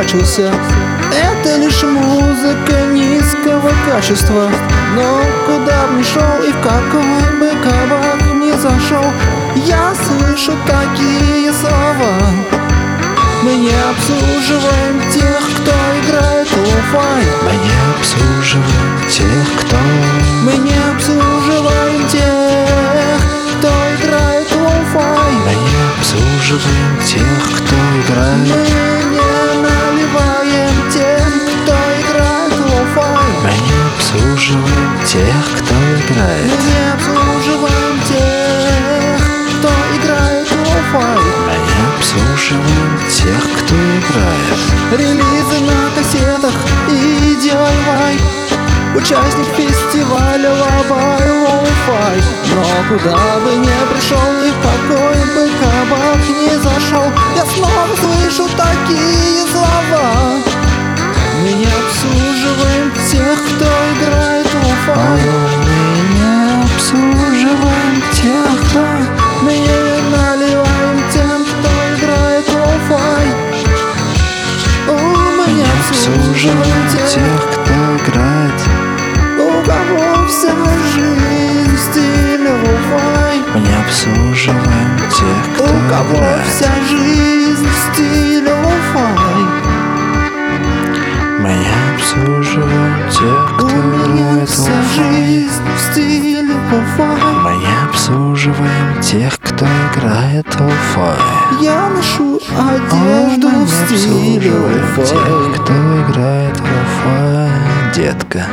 дурачился Это лишь музыка низкого качества. Но куда б ни шел и в какой бы кабак не зашел Я слышу такие слова. Мы не обслуживаем тех, кто играет lo-fi Мы не обслуживаем тех, кто Мы не обслуживаем тех, кто играет lo-fi Мы не обслуживаем тех, кто играет тех, кто играет. Не обслуживаем тех, кто играет lo-fi Мы не обслуживаем тех, кто играет. Релизы на кассетах и DIY Участник фестиваля Лабай Lo-Fi. Но куда бы не пришел и в какой бы кабак не зашел Я снова слышу такие слова. Мы не обслуживаем тех, кто Обслуживаем тех, кто играет. У кого вся жизнь в стиле lo-fi Мы не обслуживаем тех, кто У кого играет. вся жизнь лоу-фай Мы не обслуживаем тех, У кто меня играет вся жизнь в стиле лоу-фай Мы не обслуживаем тех, кто играет лоу-фай Я ношу одежду не лоу-фай тех, кто играет лоу-фай Детка